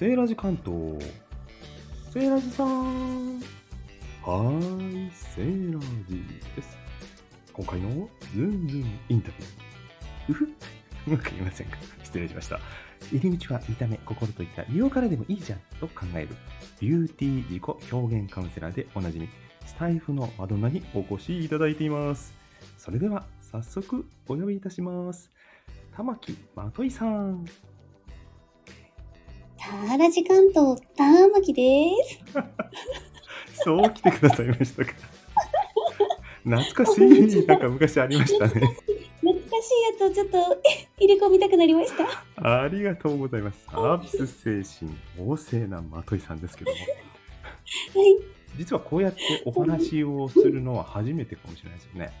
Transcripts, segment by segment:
セーラジ関東。セーラジさん。はーい、セーラジです。今回のズンズンインタビュー。うふうまく言いませんか？失礼しました。入り口は見た目、心といった美容からでもいいじゃんと考えるビューティー自己表現カウンセラーでおなじみ、スタイフのマドンナにお越しいただいています。それでは早速お呼びいたします。玉木まといさん。タラジ関東、たまきです。そう来てくださいましたか。懐かしい、なんか昔ありましたね。懐かしいやつをちょっと入れ込みたくなりました。ありがとうございます。サービス精神旺盛なまといさんですけども、はい。実はこうやってお話をするのは初めてかもしれないですよね。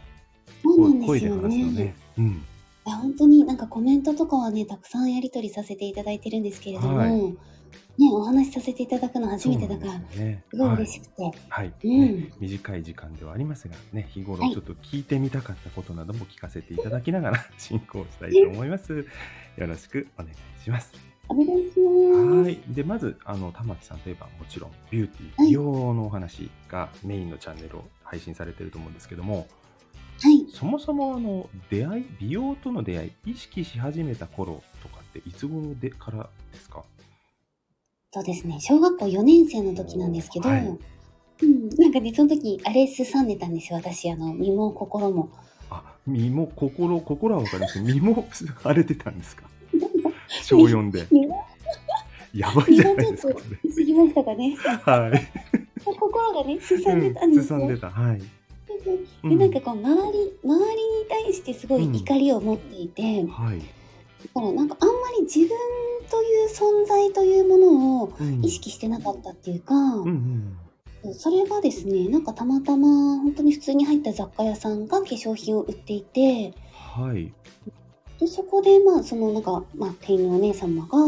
そうなんで声ですよね。話すのね。うん。いや本当になんかコメントとかはね、たくさんやり取りさせていただいてるんですけれども、はいね、お話しさせていただくの初めてだから、ね。すごいはい嬉しくて。はい、うんね短い時間ではありますが、ね、日頃ちょっと聞いてみたかったことなども聞かせていただきながら 進行したいと思います。よろしくお願いします。お願いします。はい。で、まず、あの、玉木さんといえばもちろん、ビューティー、はい美容のお話がメインのチャンネルを配信されていると思うんですけども、はい。そもそも、あの、出会い、美容との出会い、意識し始めた頃とかって、いつ頃でからですか？そうですね、小学校4年生の時なんですけど、はいうん、なんかね、その時、あれすさんでたんですよ、私、あの、身も心も。あ、身も心、心はわかります身も荒れてたんですか？小4で。やばいじゃないですか、こ過ぎましたかね。れ。はい。心がね、すさんでたんですよ。すさんでた。はい。でなんかこう周り周りに対してすごい怒りを持っていて、だはい。からなんかあんまり自分という存在というものをうん意識してなかったっていうか、うんうん。それがですねなんかたまたま本当に普通に入った雑貨屋さんが化粧品を売っていてはい。でそこでまあそのなんか、まあ、店員のお姉様が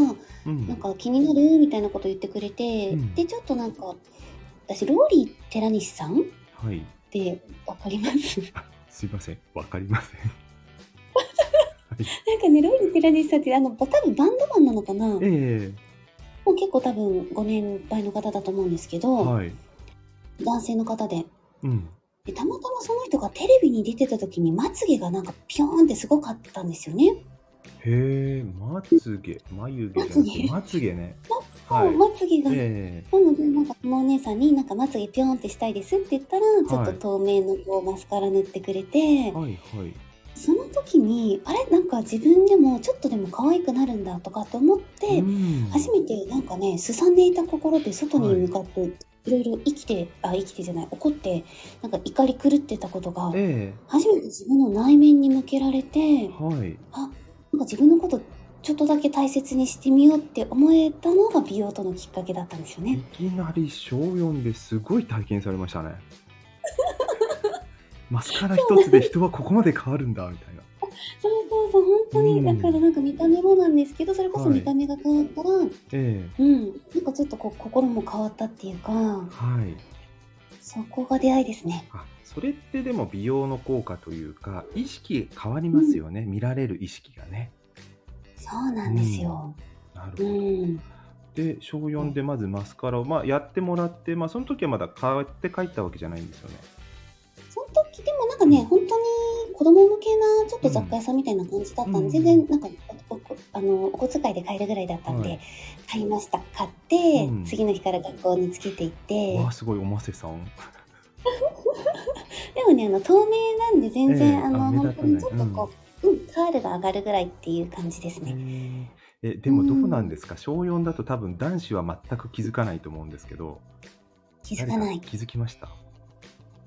うん。なんか気になるみたいなこと言ってくれて、うんでちょっとなんか私ローリー寺西さんっはい。てわかります？すいません。わかりません。なんかね、ロイル・テラニスさんって、あの、多分バンドマンなのかな、えもう結構多分ご年配の方だと思うんですけえど、はい。男性の方でうん。で。たまたまその人がテレビに出てた時にまつげがなんかピョーンってすごかったんですよね。へえ、まつげ、眉毛じゃなくて、まつげ？ね。はい。まつげが。えなので、なんかそのお姉さんになんかまつげピョーンってしたいですって言ったら、ちょっと透明のこうマスカラ塗ってくれて、えはいはい。その時に、あれ？なんか自分でもちょっとでも可愛くなるんだとかって思って、うん初めてなんかねすさんでいた心で外に向かっていろいろ生きて、あ生きてじゃない怒ってなんか怒り狂ってたことがえ初めて自分の内面に向けられてえはい。あなんか自分のことちょっとだけ大切にしてみようって思えたのが美容とのきっかけだったんですよいね。きなり小4ですごい体験されましたね。マスカラ一つで人はここまで変わるんだみたいな。そうそうそう本当に、うんだからなんか見た目もなんですけどそれこそはい見た目が変わったら、えうんなんかちょっとこう心も変わったっていうかえはい。そこが出会いですね。あそれってでも美容の効果というか意識変わりますよね、見られる意識がね。そうなんですよ。うなるほど。ん。で小4でまずマスカラを、まあ、やってもらって、まあ、その時はまだ買って帰ったわけじゃないんですよね。その時でもなんかね、うん。本当に子供向けなちょっと雑貨屋さんみたいな感じだったんで、うん。全然なんかおおあのお小遣いで買えるぐらいだったんで、はい。買いました。買って、うん。次の日から学校につけていって。わあすごいおませさん。でもねあの透明なんで全然、ええあの本当にちょっとこう、うん。カールが上がるぐらいっていう感じですね。えでもどうなんですか、小4だと多分男子は全く気づかないと思うんですけど。気づかない。気づきました、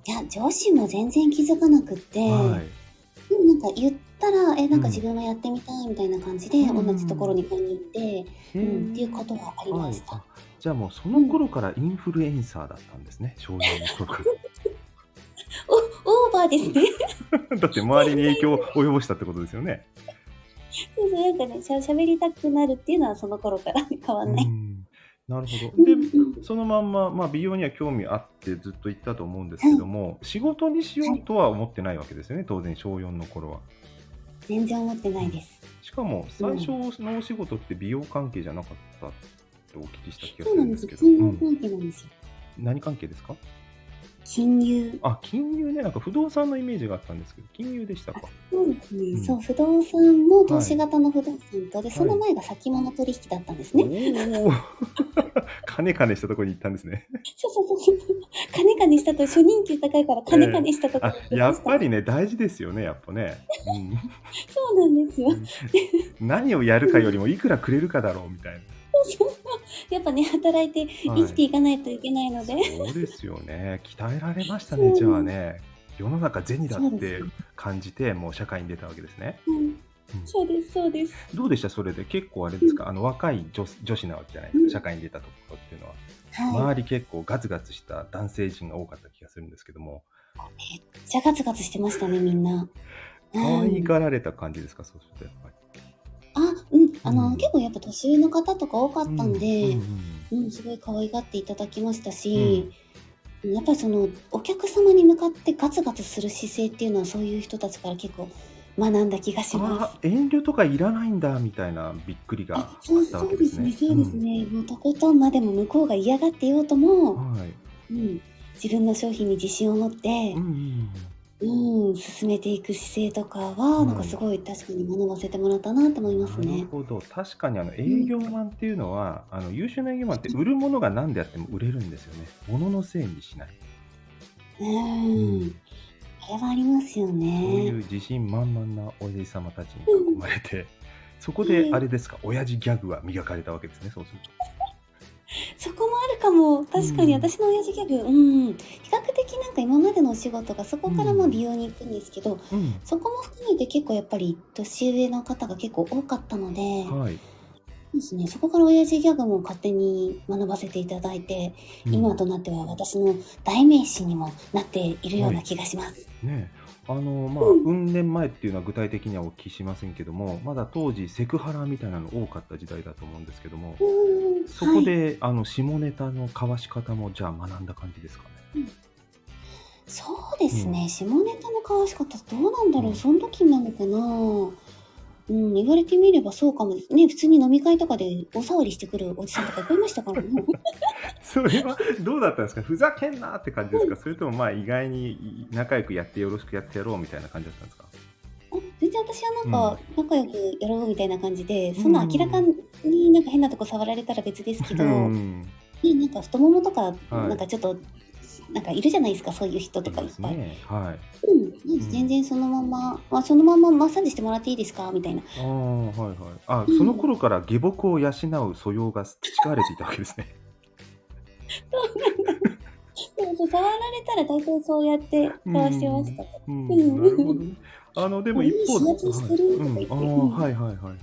や女子も全然気づかなくって、はい。でもなんか言ったらえなんかうん。自分もやってみたいみたいな感じで、うん。同じところに買いに行って、へうんーっていうことがありました。はい、あじゃあもうその頃からインフルエンサーだったんですね小4の頃。か おオーバーですね。ら だって周りに影響を及ぼしたってことですよね。そうそうなんかねしゃ喋りたくなるっていうのはその頃から変わんない。うん。なるほど。でそのまんま、まあ、美容には興味あってずっと行ったと思うんですけども、仕事にしようとは思ってないわけですよね当然小4の頃は。全然思ってないです。しかも最初のお仕事って美容関係じゃなかったとお聞きした気がするんですけど、金融うん、関係なんですよ。何関係ですか？金融。あ、金融ね、なんか不動産のイメージがあったんですけど、金融でしたか。そうですね。うんそう、不動産も投資型の不動産と、で、そのはい前が先物取引だったんですおね。お、金金したところに行ったんですね。そうそうそうそう。金金したと初任給高いから金金したところあに行き、まやしったぱりね、大事ですよね、やっぱね。そうなんですよ。うん、何をやるかよりも、いくらくれるかだろうみたいな。そうそう やっぱね、働いてはい生きていかないといけないので。そうですよね。鍛えられましたね、じゃあね。世の中銭だって感じて、もう社会に出たわけですね。うんそうです、そうです。どうでした？それで？結構あれですか、あの若い女女子なわけじゃないですか、社会に出たところっていうのは。はい。周り結構ガツガツした男性陣が多かった気がするんですけども、めっちゃガツガツしてましたね、みんな。可愛うんがられた感じですか、そうするとやっぱり。あ、うん、あの、うん結構やっぱ年上の方とか多かったんで、うんうんうん、すごい可愛がっていただきましたし、やっぱりそのお客様に向かってガツガツする姿勢っていうのはそういう人たちから結構学んだ気がします。あ遠慮とかいらないんだみたいなびっくりがああそうですね。そうですね、もうとことんまでも向こうが嫌がってようとも、うんはい。うん、自分の商品に自信を持ってうん、うんうん、進めていく姿勢とかは、うんなんかすごい確かに学ばせてもらったなと思いますなるね。ほど確かにあの営業マンっていうのは、あの優秀な営業マンって売るものが何であっても売れるんですよね。物のせいにしない。うん、あれはありますよそういね。う自信満々なおじ様たちに囲まれて、そこであれですか、親父ギャグは磨かれたわけですね、そうすると。そこもあるかも。確かにうん私の親父ギャグ、うん、比較的なんか今までのお仕事がそこからまあうん美容に行くんですけど、うんそこも含めて結構やっぱり年上の方が結構多かったので、はい。そうですね、そこから親父ギャグも勝手に学ばせていただいて、うん。今となっては私の代名詞にもなっているような気がします。ね。あのまあ、うん。運年前っていうのは具体的にはお聞きしませんけども、まだ当時セクハラみたいなの多かった時代だと思うんですけども、うんそこで、あの下ネタの交わし方もじゃあ学んだ感じですかね？そうですね、うん。下ネタの交わし方どうなんだろう、うん。その時なのかなうん、言われてみればそうかもですね。普通に飲み会とかでお触りしてくるおじさんとかいっぱいいましたからね。それはどうだったんですか？ふざけんなって感じですか？それともまあ意外に仲良くやってよろしくやってやろうみたいな感じだったんですか？あ全然私はなんか仲良くやろうみたいな感じで、そんな明らかになんか変なとこ触られたら別ですけど、うん。ね、なんか太ももとか、はい。なんかちょっと、なんかいるじゃないですか、そういう人とかいっぱい。ね。はい。うん、全然そのまま、まあ、そのままマッサージしてもらっていいですか？みたいな。ああ、はいはい。あ、うんその頃から下僕を養う素養が培われていたわけですね。そう触られたら大体そうやって交わしてました。うん。あのでも一方で、はいはいはいはいはい。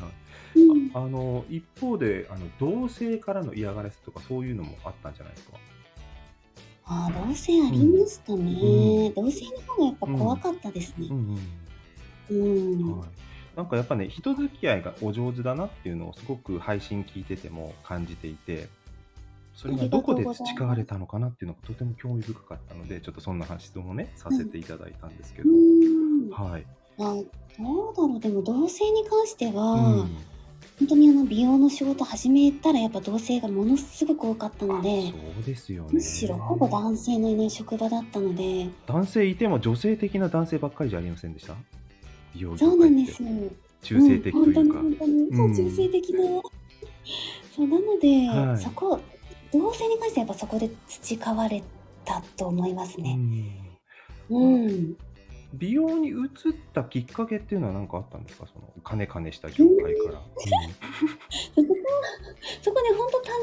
うんあの一方であの同性からの嫌がらせとかそういうのもあったんじゃないですか？ああ、同性ありましたね。う同性の方がやっぱ怖かったですねう。んううん。ん。はい。なんかやっぱね人付き合いがお上手だなっていうのをすごく配信聞いてても感じていて。それがどこで培われたのかなっていうのがとても興味深かったのでちょっとそんな質問をねさせていただいたんですけど、うん。はい、あどうだろう、でも同性に関しては、うん本当にあの美容の仕事始めたらやっぱ同性がものすごく多かったのあで、そうですよね。むしろほぼ男性のいない職場だったので、男性いても女性的な男性ばっかりじゃありませんでした？そうなんですよ。中性的というか、ん、本当に本当に、そううん。中性的な。そうなので、はい。そこ同性に関してはやっぱそこで培われたと思いますうね。ん。うん。美容に移ったきっかけっていうのは何かあったんですか？その金金した業界から、そこ そこで本当単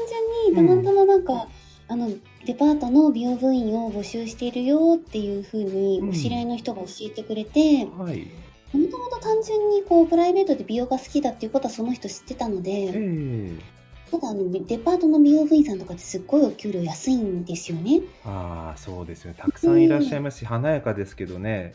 純にたまたまなんか、あのデパートの美容部員を募集しているよっていうふうにうん。お知り合いの人が教えてくれて、うんはい。もともと単純にこうプライベートで美容が好きだっていうことはその人知ってたのえで、え。ただあのデパートの美容部員さんとかってすっごいお給料安いんですよね。ああそうですよね。たくさんいらっしゃいますし、華やかですけどね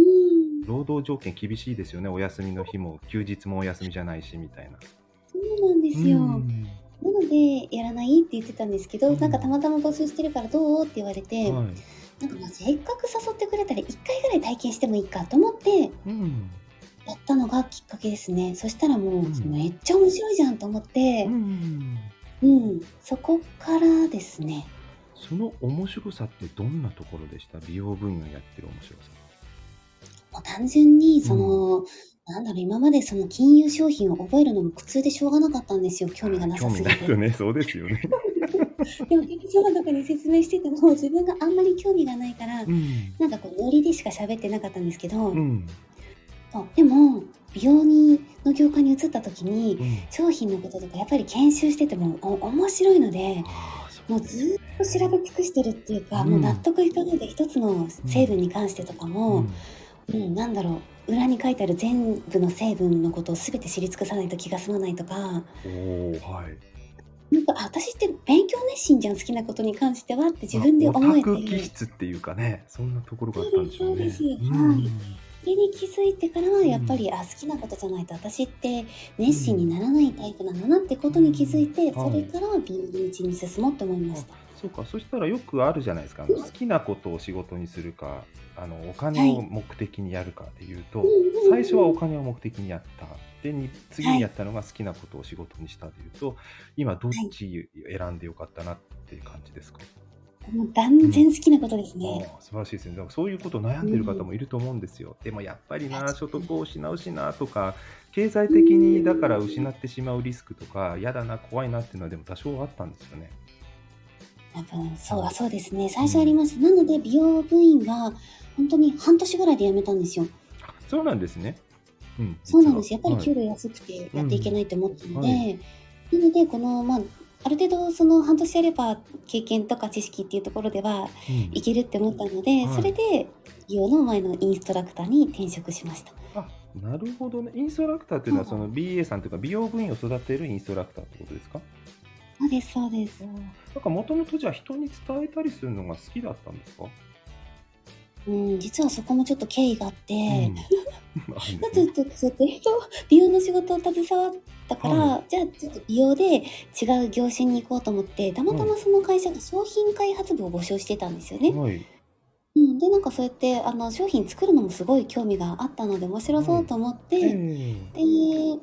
うん、労働条件厳しいですよね。お休みの日も休日もお休みじゃないしみたいな。そうなんですよ。うん。なので、やらないって言ってたんですけど、うん。なんかたまたま募集してるからどうって言われて、はい。なんかまあせっかく誘ってくれたら1回ぐらい体験してもいいかと思ってうん。やったのがきっかけですね。そしたらもう、うん。めっちゃ面白いじゃんと思って、うん。うん、そこからですね。その面白さってどんなところでした？美容分野やってる面白さ。もう単純に、その、なんだろう、今までその金融商品を覚えるのも苦痛でしょうがなかったんですよ。興味がなさ興すぎて。味ないよね、そうですよね。でも、結局とかに説明してても、自分があんまり興味がないから、うん。なんかこう、ノリでしか喋ってなかったんですけど、うん。でも、美容にの業界に移った時に、うん。商品のこととかやっぱり研修しててもお面白いので、もうずっと調べ尽くしてるっていうか、うんもう納得いかないで一つの成分に関してとかも、うんうん、なんだろう。裏に書いてある全部の成分のことを全て知り尽くさないと気が済まないとか。おお、はい。なんかあ私って勉強熱心じゃん好きなことに関してはって自分で思えてオタク気質っていうかね、そんなところがあったんでしょうね。そうですそうはいそれに気づいてからはやっぱり、あ好きなことじゃないと私って熱心にならないタイプなんだなってことに気づいて、うん。それからは道に進もうと思いました。そうか、そしたらよくあるじゃないですか。好きなことを仕事にするか、あのお金を目的にやるかでいうと、うんうんうん最初はお金を目的にやった。で、に次にやったのが好きなことを仕事にしたでいうと、今どっち選んでよかったなっていう感じですか？もう断然好きなことですね。ああ素晴らしいですね。だからそういうこと悩んでる方もいると思うんですよ。でもやっぱりな、うん所得を失うしなとか、経済的にだから失ってしまうリスクとか、嫌だな、怖いなっていうのはでも多少あったんですよね。多分そうあそうですね。最初ありました、なので美容部員が本当に半年ぐらいで辞めたんですよ。あそうなんですね。うん、そうなんです。やっぱりはい。給料安くてやっていけないと思ったので、うん。はなのでこのまあある程度その半年やれば経験とか知識っていうところではうん。いけるって思ったので、はい。それで美容の前のインストラクターに転職しました。あなるほどね。インストラクターっていうのは、うんその BA さんというか、美容部員を育てるインストラクターってことですか？そうですそうです。なんかもともとじゃあ人に伝えたりするのが好きだったんですか、うん実はそこもちょっと経緯があって、うん、あるんだですねってそうやって美容の仕事を携わったから、はじゃあちょっと美容で違う業種に行こうと思ってたまたまその会社が商品開発部を募集してたんですよね。はい。うん、でなんかそうやってあの商品作るのもすごい興味があったので面白そうと思って、えで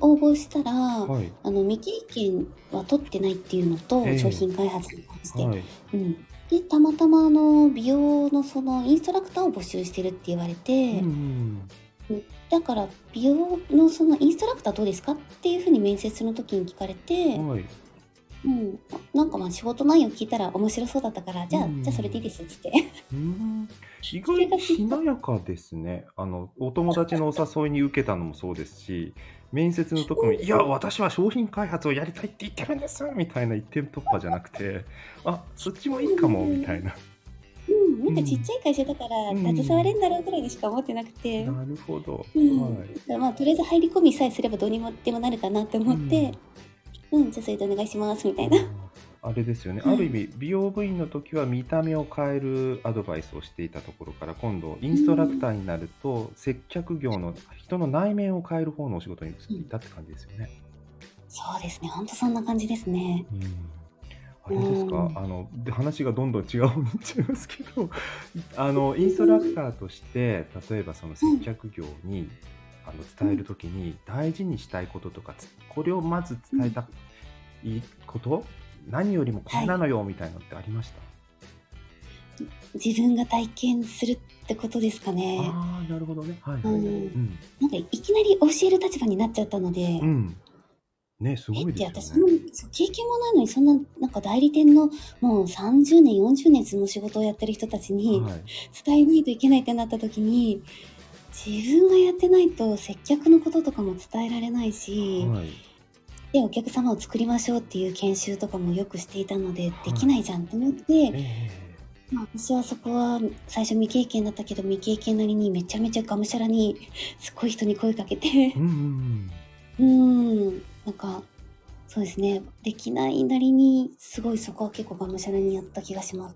応募したら、ー、はい。あの未経験は取ってないっていうのと、ええ商品開発に関して、はい。うん、でたまたまあの美容のそのインストラクターを募集してるって言われて。うんだから美容のそのインストラクターどうですかっていうふうに面接の時に聞かれて、はい。うん、なんかまあ仕事内容聞いたら面白そうだったから、じゃあ、うん。じゃあそれでいいですっつって。うん。意外にしなやかですね。あの、お友達のお誘いに受けたのもそうですし、面接の時も、いや、私は商品開発をやりたいって言ってるんですみたいな一点突破じゃなくて、あ、そっちもいいかも、みたいな。うん、なんかちっちゃい会社だからうん。携われんだろうぐらいにしか思ってなくて、なるほど。うん。はい。まあとりあえず入り込みさえすればどうにもでもなるかなって思って、うん、じゃあそれでお願いしますみたいな。あれですよね、うん。ある意味美容部員の時は見た目を変えるアドバイスをしていたところから今度インストラクターになると接客業の人の内面を変える方のお仕事に移っていたって感じですよね。そうですね、ほんとそんな感じですね。あれですか、うん。あので話がどんどん違う方にちゃいますけどあのインストラクターとして例えばその接客業に、あの伝える時に大事にしたいこととかつこれをまず伝えたいこと、何よりもこれなのよみたいなのってありました、自分が体験するってことですかね。ああなるほどね。はいはい、うん。うん。なんかいきなり教える立場になっちゃったので、うん。ねすごいですよね。なそう経験もないのにそんななんか代理店のもう30年40年その仕事をやってる人たちにはい。伝えないといけないってなった時に自分がやってないと接客のこととかも伝えられないし、はいでお客様を作りましょうっていう研修とかもよくしていたので、できないじゃんって思って、えまあ、私はそこは最初未経験だったけど未経験なりにめちゃめちゃがむしゃらにすっごい人に声かけてえうん うん、なんか、そうですね。できないなりに、すごいそこは結構がむしゃらにやった気がします。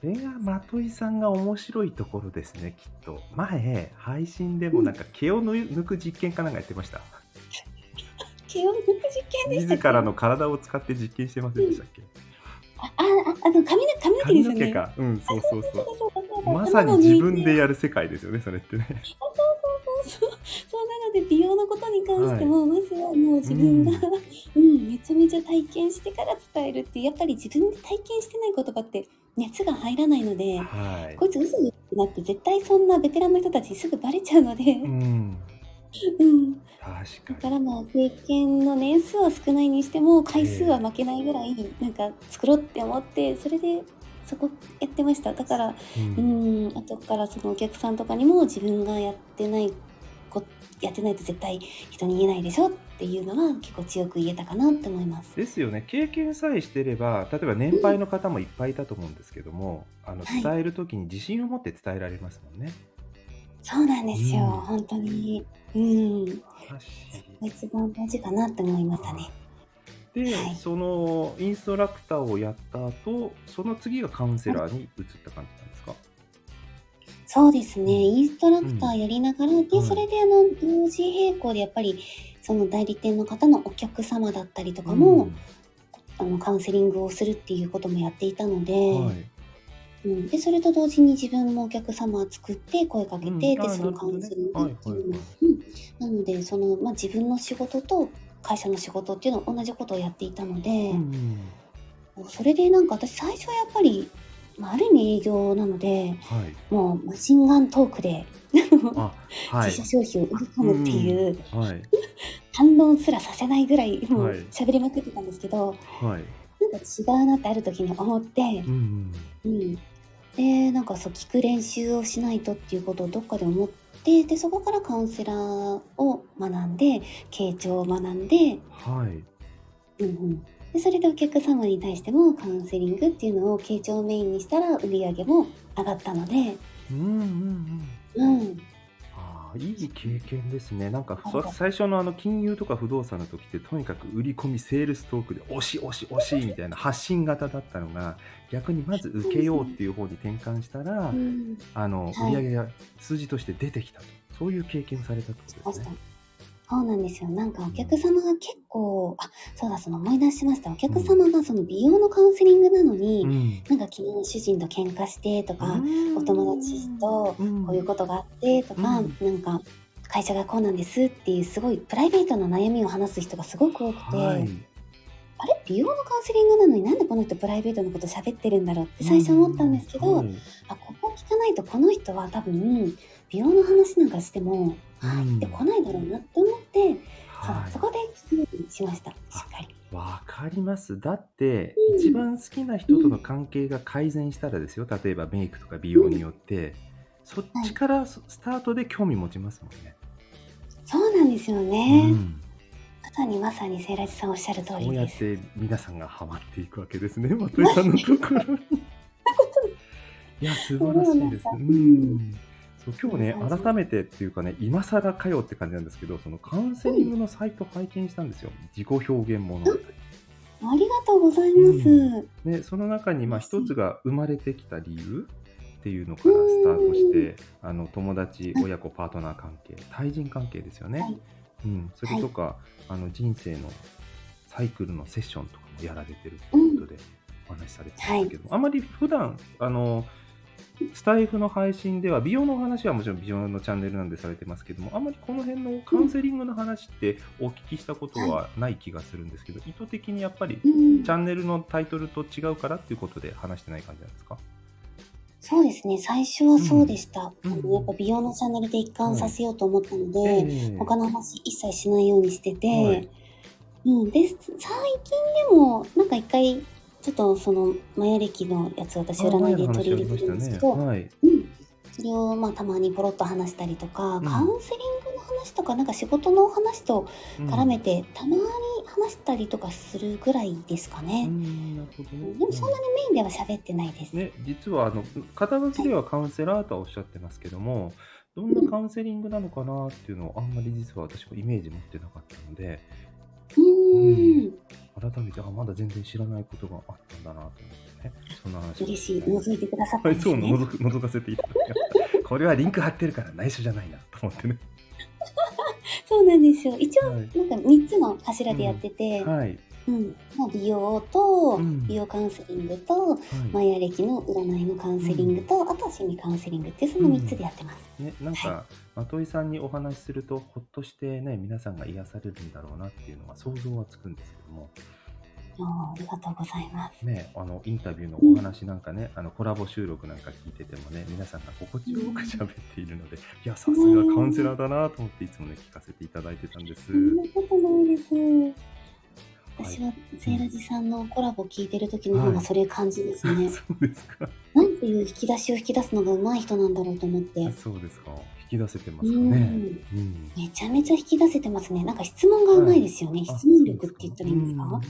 それがまといさんが面白いところですねきっと。前配信でもなんか毛を抜く実験かなんかやってました。毛を抜く実験でした自らの体を使って実験してませんでしたっけ？あ、あ、ああの、髪の髪の毛髪ですよね。の毛か。うんそうそうそう。まさに自分でややる世界ですよねそれってね。そうそうそうそう。なので美容のことに関しても、まずはもう自分が、うん、めめちゃめちゃ体験してから伝えるってやっぱり自分で体験してない言葉って熱が入らないのではい。こいつ嘘言ってなって絶対そんなベテランの人たちにすぐバレちゃうので、うん。うん、だ確かに。からまあ経験の年数は少ないにしても回数は負けないぐらいなんか作ろうって思ってそれでそこやってました。だからううんん後からそのお客さんとかにも自分がやってないこやってないと絶対人に言えないでしょっていうのは結構強く言えたかなって思います。ですよね。経験さえしてれば例えば年配の方もいっぱいいたと思うんですけども、あのはい。伝える時に自信を持って伝えられますもんね。そうなんですよ、うん。本当に。うん。一番大事かなって思いましたね。で、はい。そのインストラクターをやった後その次がカウンセラーに移った感じなんですか、そうですね、インストラクターやりながら、はいで、それであの、同時並行でやっぱり、その代理店の方のお客様だったりとかも、あの、カウンセリングをするっていうこともやっていたので、うんはい。うん、で、それと同時に自分もお客様を作って声かけて、うん。で、あそのカウンセリングっていうん、なので、その、まあ、自分の仕事と会社の仕事っていうのを同じことをやっていたので、うんそれでなんか私最初はやっぱり、まあ、ある意味営業なので、はい。もうマシンガントークで自社商品を売り込むっていう、はい反論すらさせないぐらいもうはい喋りまくってたんですけど、はい。なんか違うなってある時に思って、うん。うん、でなんかそう聞く練習をしないとっていうことをどっかで思ってでそこからカウンセラーを学んで傾聴を学んで,、はい。うんうん、でそれでお客様に対してもカウンセリングっていうのを傾聴をメインにしたら売り上げも上がったので、うんうんうん。うん、いい経験ですね。なんか最初のあの金融とか不動産の時ってとにかく売り込みセールストークで押し押し押しみたいな発信型だったのが逆にまず受けようっていう方に転換したら、うん。あのはい。売り上げが数字として出てきたと。そういう経験をされたってことですね。そうなんですよ。なんかお客様が結構、あ、そうだ、その思い出しました。お客様がその美容のカウンセリングなのに、ん。なんか昨日主人と喧嘩してとか、お友達とこういうことがあってとか、うん。なんか会社がこうなんですっていうすごいプライベートな悩みを話す人がすごく多くて、はい、あれ美容のカウンセリングなのになんでこの人プライベートのこと喋ってるんだろうって最初思ったんですけど、はいあここ聞かないとこの人は多分美容の話なんかしても入ってこないだろうなって思って、はいそうそこでしましたしっかり。わかります。だって、うん一番好きな人との関係が改善したらですよ、例えばメイクとか美容によって、そっちからススタートで興味持ちますもんね。そうなんですよね。うんまさにまさにセイラジさんおっしゃる通そうりです。やって皆さんがハマっていくわけですね、まといさんのところに。いや、素晴らしいです。そうん。そう今日ね改めてっていうかね今更かよって感じなんですけどそのカウンセリングのサイト拝見したんですよ。自己表現物語、ありがとうございます。うん。でその中にまあ一つが生まれてきた理由っていうのからスタートしてあの友達親子パートナー関係対人関係ですよね、はい。うん、それとか、あの人生のサイクルのセッションとかもやられてるということでお話しされてましたけど、あまり普段あのスタイフの配信では美容の話はもちろん美容のチャンネルなんでされてますけどもあまりこの辺のカウンセリングの話ってお聞きしたことはない気がするんですけど、意図的にやっぱりうん。チャンネルのタイトルと違うからっていうことで話してない感じなんですか？そうですね。最初はそうでした。うん。やっぱ美容のチャンネルで一貫させようと思ったので、ええ他の話一切しないようにしてて、はい。うん、で最近でもなんか一回ちょっとそのマヤ歴のやつ私占いで取り入れてるんですけど、はい。うん、それをまあたまにポロッと話したりとか、んカウンセリングの話とかなんか仕事の話と絡めて、てたまに話したりとかするぐらいですかうね。ん、なるほどね。でもそんなにメインでは喋ってないです。ね、実はあの肩書きではカウンセラーとはおっしゃってますけども、どんなカウンセリングなのかなっていうのをあんまり実は私もイメージ持ってなかったので、うーん、改めてあまだ全然知らないことがあったんだなと思ってね、そんな話を嬉しい。覗いてくださったはい、そう、んですね。覗く覗かせていただきました。これはリンク貼ってるから内緒じゃないなと思ってね。そうなんですよ。一応、はいなんか3つの柱でやってて、はい。うん、まあ、美容とうん美容カウンセリングと、はいマヤ歴の占いのカウンセリングと、あとは心理カウンセリングっていうその3つでやってます。ね、なんか、まといさんにお話しすると、ほっとしてね、皆さんが癒されるんだろうなっていうのは想像はつくんですけども、あありがとうございます。ね、あのインタビューのお話なんかね、あのコラボ収録なんか聞いててもね、皆さんが心地よく喋っているので、いや、さすがカウンセラーだなと思っていつもね、聞かせていただいてたんです。そんなことないです。はい私はセイラジさんのコラボ聞いてる時の方がそれ感じですね。そうですか。なんていう引き出しを引き出すのが上手い人なんだろうと思って。そうですか。引き出せてますね。うん。めちゃめちゃ引き出せてますね。なんか質問が上手いですよね。あ質問力って言ったらいいんですか？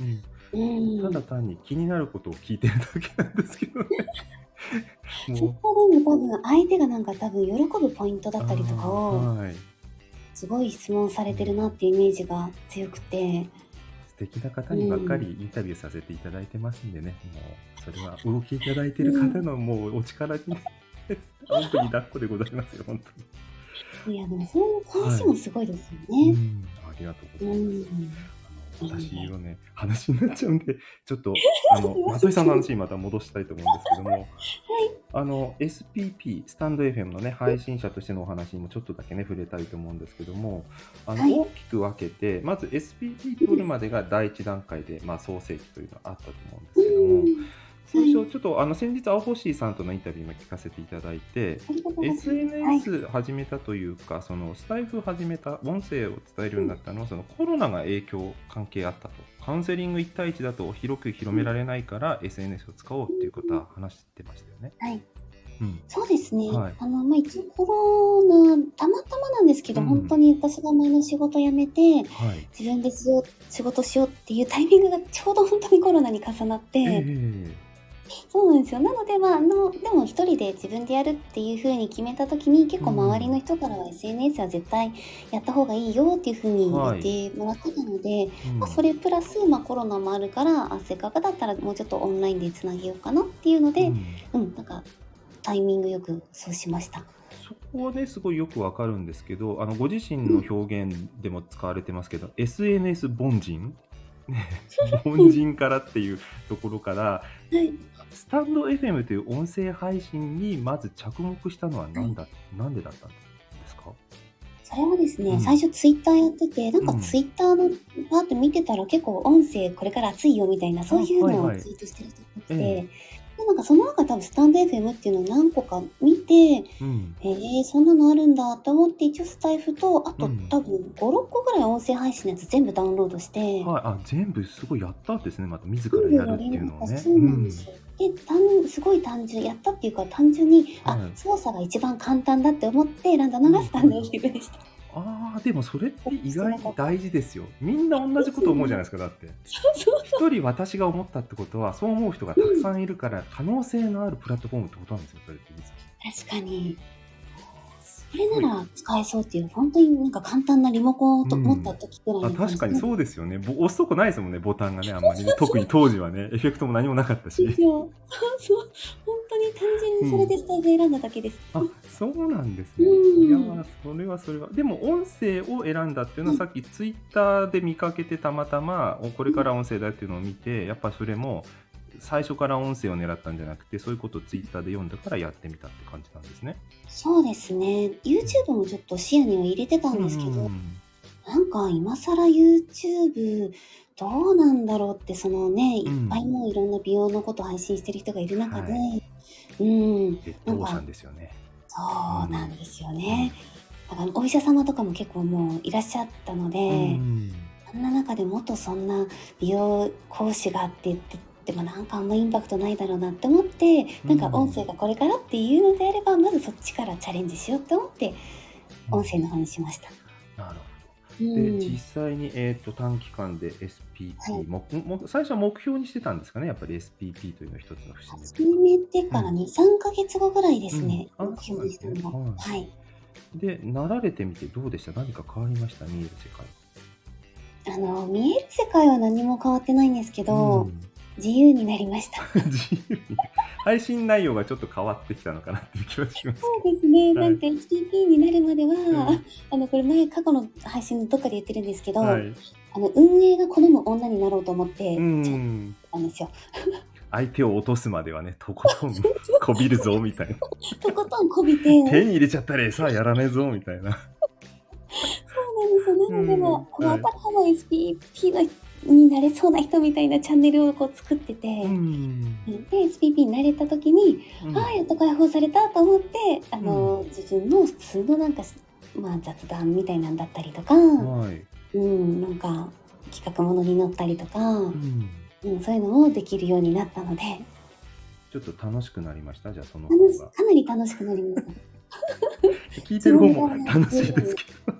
うん。ただ単に気になることを聞いてるだけなんですけどね。そもこでも多分相手がなんか多分喜ぶポイントだうったりとかあをーはい。すごい質問されてるなっていうイメージが強くて素敵な方にばっかりインタビューさせていただいてますんでね、もうそれはお受けいただいてる方のもうお力に、ね、本当に抱っこでございますよ、本当に。いやでもその話もすごいですようね。ん、ありがとうごうざいます。私はね、話になっちゃうんで、ちょっと、あの、松井さんの話にまた戻したいと思うんですけども、あの、SPP、スタンド FM のね、配信者としてのお話にもちょっとだけね、触れたいと思うんですけども、あの、はい。大きく分けて、まず SPP 取るまでが第一段階で、まあ、創世期というのがあったと思うんですけども、最初、ちょっと、あの、先日、青星さんとのインタビューも聞かせていただいて、はい。SNS 始めたというか、そのスタイフ始めた音声を伝えるようになったのは、そのコロナが影響関係あったと。カウンセリング1対1だと広く広められないから SNS を使おうっていうことは話してましたよね。はい。うん、そうですね。はい。あの、まあ、一応コロナ、たまたまなんですけど、うん。本当に私が前の仕事辞めて、はい。自分で仕事しようっていうタイミングがちょうど本当にコロナに重なって、ええそうなんですよ。なので、まあ、あの、でも一人で自分でやるっていう風に決めた時に、結構周りの人からは SNS は絶対やった方がいいよっていう風に言ってもらってたので、うんまあ、それプラス、まあ、コロナもあるから、あせっかくだったらもうちょっとオンラインでつなげようかなっていうので、うんうん、なんか、タイミングよくそうしました。そこはねすごいよくわかるんですけどあのご自身の表現でも使われてますけど、SNS 凡人？ね 凡人からっていうところからはい。スタンド FM という音声配信にまず着目したのは何だ、なんでだったんですか？それはですね、うん。最初ツイッターやってて、なんかうん。ツイッターのパーッと見てたら結構音声これから熱いよみたいな、そういうのをはいはい。ツイートしてる人が多くて、えでなんかその中多分スタンド FM っていうのを何個か見て、うんえー、そんなのあるんだと思って一応スタイフと、あとうん多分5、6個ぐらい音声配信のやつ全部ダウンロードして、はい、あ全部すごいやったんですねまた自らやるっていうのをね。そうなんですよ。で単すごい単純やったっていうか単純に、あはい操作が一番簡単だって思って選んだのがスタンド FM でした。ああでもそれって意外に大事ですよ。みんな同じこと思うじゃないですかだって。一人私が思ったってことはそう思う人がたくさんいるから可能性のあるプラットフォームってことなんですよそれって実確かに。は。これなら使えそうっていう、本当になんか簡単なリモコンをとうん持った時くらいあの感じで確かにそうですよね。ぼ押すとこないですもんねボタンがねあんまりね 特に当時はねエフェクトも何もなかったし。そうそうそう本当に単純にそれでスタイル選んだだけです。あそうなんですね。うんいやーそれはそれは。でも音声を選んだっていうのは、うんさっきツイッターで見かけてたまたまおこれから音声だっていうのを見てやっぱそれも最初から音声を狙ったんじゃなくてそういうことをツイッターで読んだからやってみたって感じなんですね。そうですね。YouTube もちょっと視野には入れてたんですけど、うんなんか今更 YouTube どうなんだろうって、そのね、いうんっぱいもういろんな美容のこと配信してる人がいる中で、はうん、レッドオーシャンですよね。そうなんですよね。だからお医者様とかも結構もういらっしゃったので、うんそんな中でもっとそんな美容講師がって言っててもなんかあんまインパクトないだろうなって思って、なんか音声がこれからっていうのであればまずそっちからチャレンジしようって思って音声の方にしました。なるほど。うん。で実際に、えー、と短期間で SPP、はい。もも最初は目標にしてたんですかね？やっぱり SPP というのは一つの節目。始めてから2、3ヶ月後ぐらいですね、うん。あ目標にしたの。は。ですね。はい。でなられてみてどうでした？何か変わりました？見える世界。あの、見える世界は何も変わってないんですけど、うん自由になりました。自由に。配信内容がちょっと変わってきたのかなっていう気はしますそうですね。はい。なんか HTP になるまでは、うん。あのこれ前過去の配信のどっかで言ってるんですけど、はい。あの運営が好む女になろうと思って、うちゃんですよ。相手を落とすまではねとことん こびるぞみたいな。とことんこびて、手に入れちゃったらさあやらねえぞみたいな。そうなんですよ。なのでも、うん。はい。あのただの SPP のになれそうな人みたいなチャンネルをこう作ってて、うん。で SPP になれた時に、うん。ああやっと解放されたと思ってあの、自分の普通のなんか、まあ、雑談みたいなんだったりとか、はい。うん、なんか企画ものに乗ったりとか、うん。うん、そういうのもできるようになったので。ちょっと楽しくなりました？じゃあその方が。かなり楽しくなりました。聞いてる方も楽しいですけど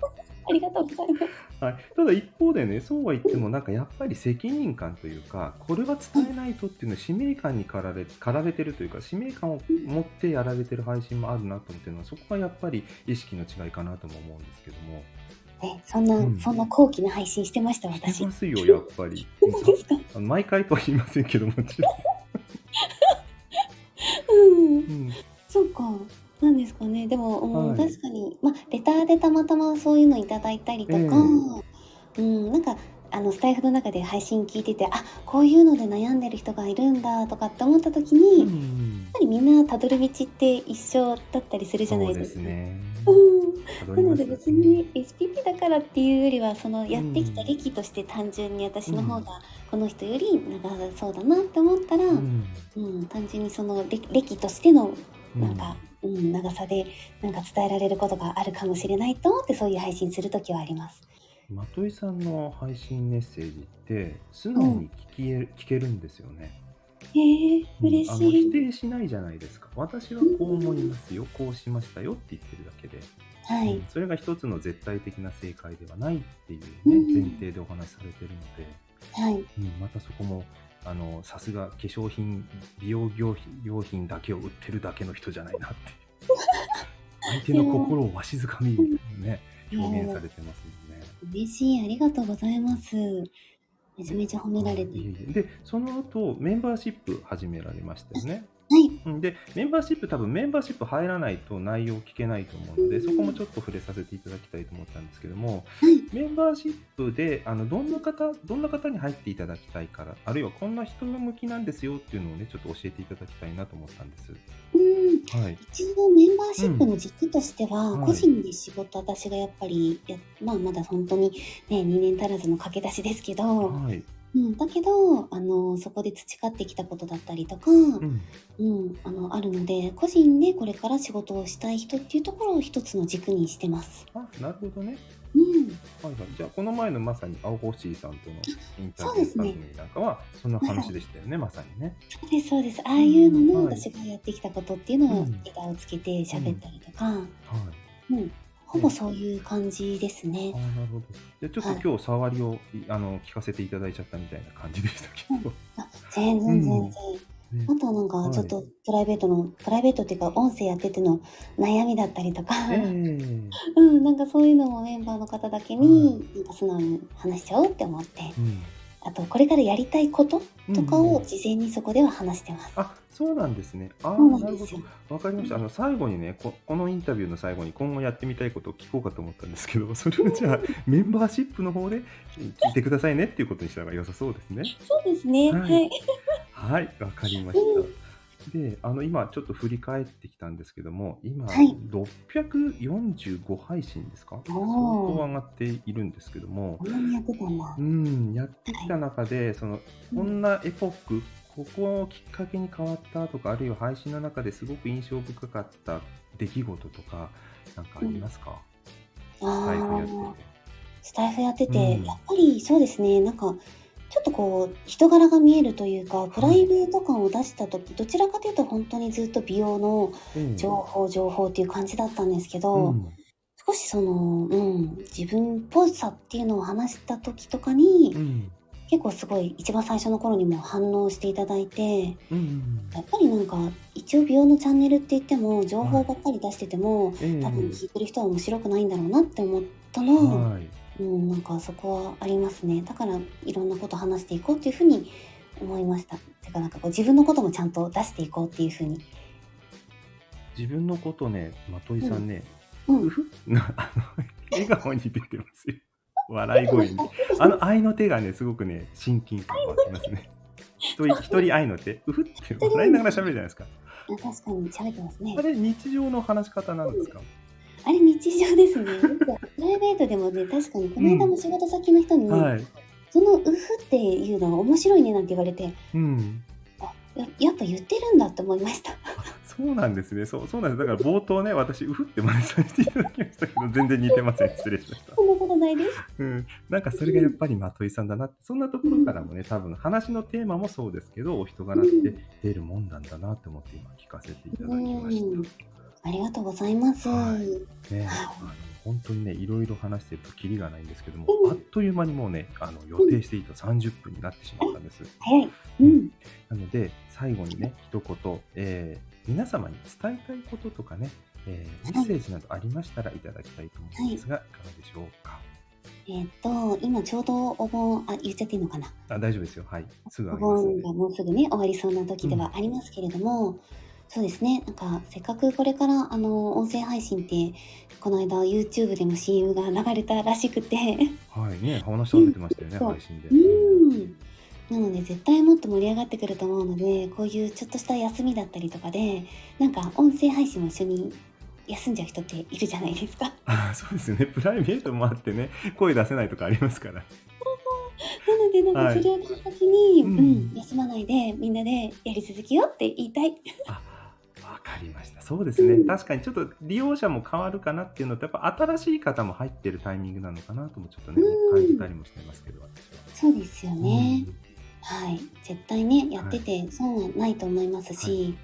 ありがとうございます。はい、ただ一方でねそうは言ってもなんかやっぱり責任感というかこれは伝えないとっていうのは使命感に駆られ駆られてるというか使命感を持ってやられてる配信もあるなと思ってるのはそこがやっぱり意識の違いかなとも思うんですけどもね、そんな、うんそんな高貴な配信してましたして私。ますよやっぱり本当ですか？あの毎回とは言いませんけどもちろうんん、うんそっか。なんですかね。でも、うんはい。確かに、まあ、レターでたまたまそういうのいただいたりとか、えうん、なんか、あのスタイフの中で配信聞いてて、あ、こういうので悩んでる人がいるんだとかって思った時に、うやっんぱりみんなたどる道って一緒だったりするじゃないでか。そうですすね。うん。たどりなのでますよ別に SPP だからっていうよりはそのやってきた歴として単純に私の方がこの人より長そうだなって思ったら、ううんん単純にその歴歴としてのうんなん。か、うん長さでなんか伝えられることがあるかもしれないと思ってそういう配信する時はあります。まといさんの配信メッセージって素直に聞きえ、聞けるんですよね。へえ嬉うんあの否しい。定しないじゃないですか。私はこう思いますよ、こうしましたよって言ってるだけで、はいうんそれが一つの絶対的な正解ではないっていう、ねうん前提でお話しされてるので、はいうん、またそこもあのさすが化粧品美容業品用品だけを売ってるだけの人じゃないなって 相手の心をわしづかみみたいなね表現されてますもんね。嬉しいありがとうございます。めちゃめちゃ褒められて。でその後メンバーシップ始められましたよね。はい。うん。でメンバーシップ多分メンバーシップ入らないと内容聞けないと思うのでそこもちょっと触れさせていただきたいと思ったんですけどもはい。メンバーシップであのどんな方どんな方に入っていただきたいからあるいはこんな人向きなんですよっていうのをねちょっと教えていただきたいなと思ったんです。うん。はい、一応メンバーシップの軸としては、うん。個人で仕事、私がやっぱりや、まあ、まだ本当に、ね、2年足らずの駆け出しですけど、はい。うん、だけどあのそこで培ってきたことだったりとか、うん。うん、あのあるので個人でこれから仕事をしたい人っていうところを一つの軸にしてます。あなるほどね。うん、はいはい、じゃあこの前のまさに青星さんとのインタビュー番組なんかはそんな話でしたよねまさにね。そうですそうです。ああいうのも私がやってきたことっていうのをうん。枝をつけて喋ったりとか、はい。うんほぼそういう感じですね。あ。ーなるほど。じゃあちょっと今日触りを、いあの聞かせていただいちゃったみたいな感じでしたけど。あ全然全然。ね。あとはなんはいかちょっとプライベートの、プライベートっていうか音声やってての悩みだったりとか、ええ。うん、なんかそういうのもメンバーの方だけに、なんか素直に話しちゃおうって思って、うんあとこれからやりたいこととかうんうんを事前にそこでは話してます。あそうなんですね。あなるほど。わかりました。あの最後にねこ、このインタビューの最後に今後やってみたいことを聞こうかと思ったんですけど、それをじゃあ メンバーシップの方で聞いてくださいねっていうことにした方が良さそうですね。そうですね。ははいい。はい、わかりました。で、あの今ちょっと振り返ってきたんですけども、今、はい。645配信ですか？相おー。当上がっているんですけども。こ、んなにやってたんだ。う。ん、やってきた中で、そのこんなエポック、ここをきっかけに変わったとか、あるいは配信の中ですごく印象深かった出来事とか、なんかありますか、スタイフやってて。スタイフやってて、うん。やっぱりそうですね、なんか、ちょっとこう、人柄が見えるというか、プライベート感を出したとき、どちらかというと本当にずっと美容のええ情報、情報っていう感じだったんですけど、うん。少しその、うん、自分っぽさっていうのを話した時とかに、うん。結構すごい一番最初の頃にも反応していただいて、やっぱりなんか一応美容のチャンネルって言っても情報ばっかり出してても、ええ多分聞いてる人は面白くないんだろうなって思ったのは、はいうん、なんかそこはありますね。だからいろんなこと話していこうっていうふうに思いました。てかなんかこう自分のこともちゃんと出していこうっていうふうに。自分のことね、まといさんね、うんうふな あの笑顔に出てますよ。笑い声に。あの愛の手がね、すごくね、親近感湧きますね。一人一人愛の手、うふって笑いながら喋るじゃないですか。あ確かに喋ってますねあ。れ、日常の話し方なんですか？あれ日常ですね。プライベートでもね、確かにこの間も仕事先の人に、はい。そのウフっていうのが面白いねなんて言われて、うん。あややっぱ言ってるんだって思いました。そうなんですね。そう、そうなんです。だから冒頭ね、私、うふって真似させていただきましたけど、全然似てません。失礼しました。そんなことないです。うん。なんかそれがやっぱりまといさんだなって、そんなところからもね、多分話のテーマもそうですけど、お人柄って出るもんなんだなって思って今聞かせていただきましうんありがとうございます。はいた。ね、本当にね、いろいろ話してるとキリがないんですけども、うんあっという間にもうね、あの予定していた30分になってしまったんです。早い。うん。なので、最後にね、一言、えー皆様に伝えたいこととかね、えーメッセージなどありましたらいただきたいと思うんですが、い、かがでしょうか？えっ、と、今ちょうどお盆、あ、言っちゃっていいのかな？あ大丈夫ですよ。はい。すぐお。盆がもうすぐね、終わりそうな時ではありますけれども、そうですね、なんか、せっかくこれから、あの、音声配信って、この間 YouTube でも CM が流れたらしくて、はい。ね、話されてましたよね、そう配信で。うん。なので、絶対もっと盛り上がってくると思うので、こういうちょっとした休みだったりとかで、なんか、音声配信も一緒に休んじゃう人っているじゃないですか。あそうですよね。プライベートもあってね、声出せないとかありますから。なので、なんはいかそれをきっかけに、ううんん、休まないで、みんなでやり続けようって言いたい。かりました。そうですね。うん確かにちょっと利用者も変わるかなっていうのと、やっぱ新しい方も入ってるタイミングなのかなともちょっとね、うん感じたりもしてますけど。そうですよね。うんはい。絶対ね、やってて損はないと思いますし、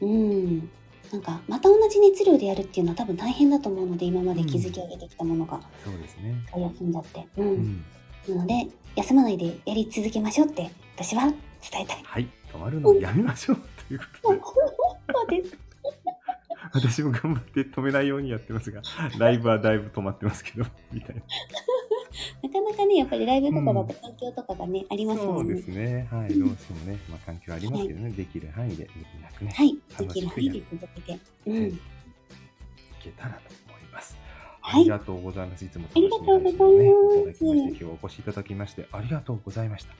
うん。なんか、また同じ熱量でやるっていうのは多分大変だと思うので、今まで築き上げてきたものが、そうですね。休んじゃって。う。うんん。なので、休まないでやり続けましょうって、私は伝えたい。はい。止まるのをやめましょうということで。そうです。私も頑張って止めないようにやってますが、ライブはだいぶ止まってますけど、みたいな。なかなかね、やっぱりライブとかだと環境とかがね、ありますもんねそうです。ね。はい。どうしてもね、まあ環境ありますけどね、できる範囲で、無理なくね、はい。できる範囲で続けて。うん。いけたらと思います。はいありがとうございます。いつも楽しみにありがとうございますね、いただきまして、今日はお越しいただきまして、ありがとうございました。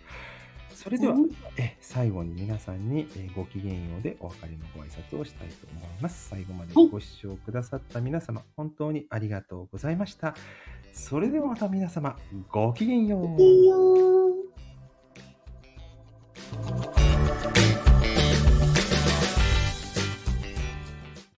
それでは、え最後に皆さんに、えごきげんようでお別れのご挨拶をしたいと思います。最後までご視聴くださった皆様、本当にありがとうございました。それではまた皆様、ごきげんよう。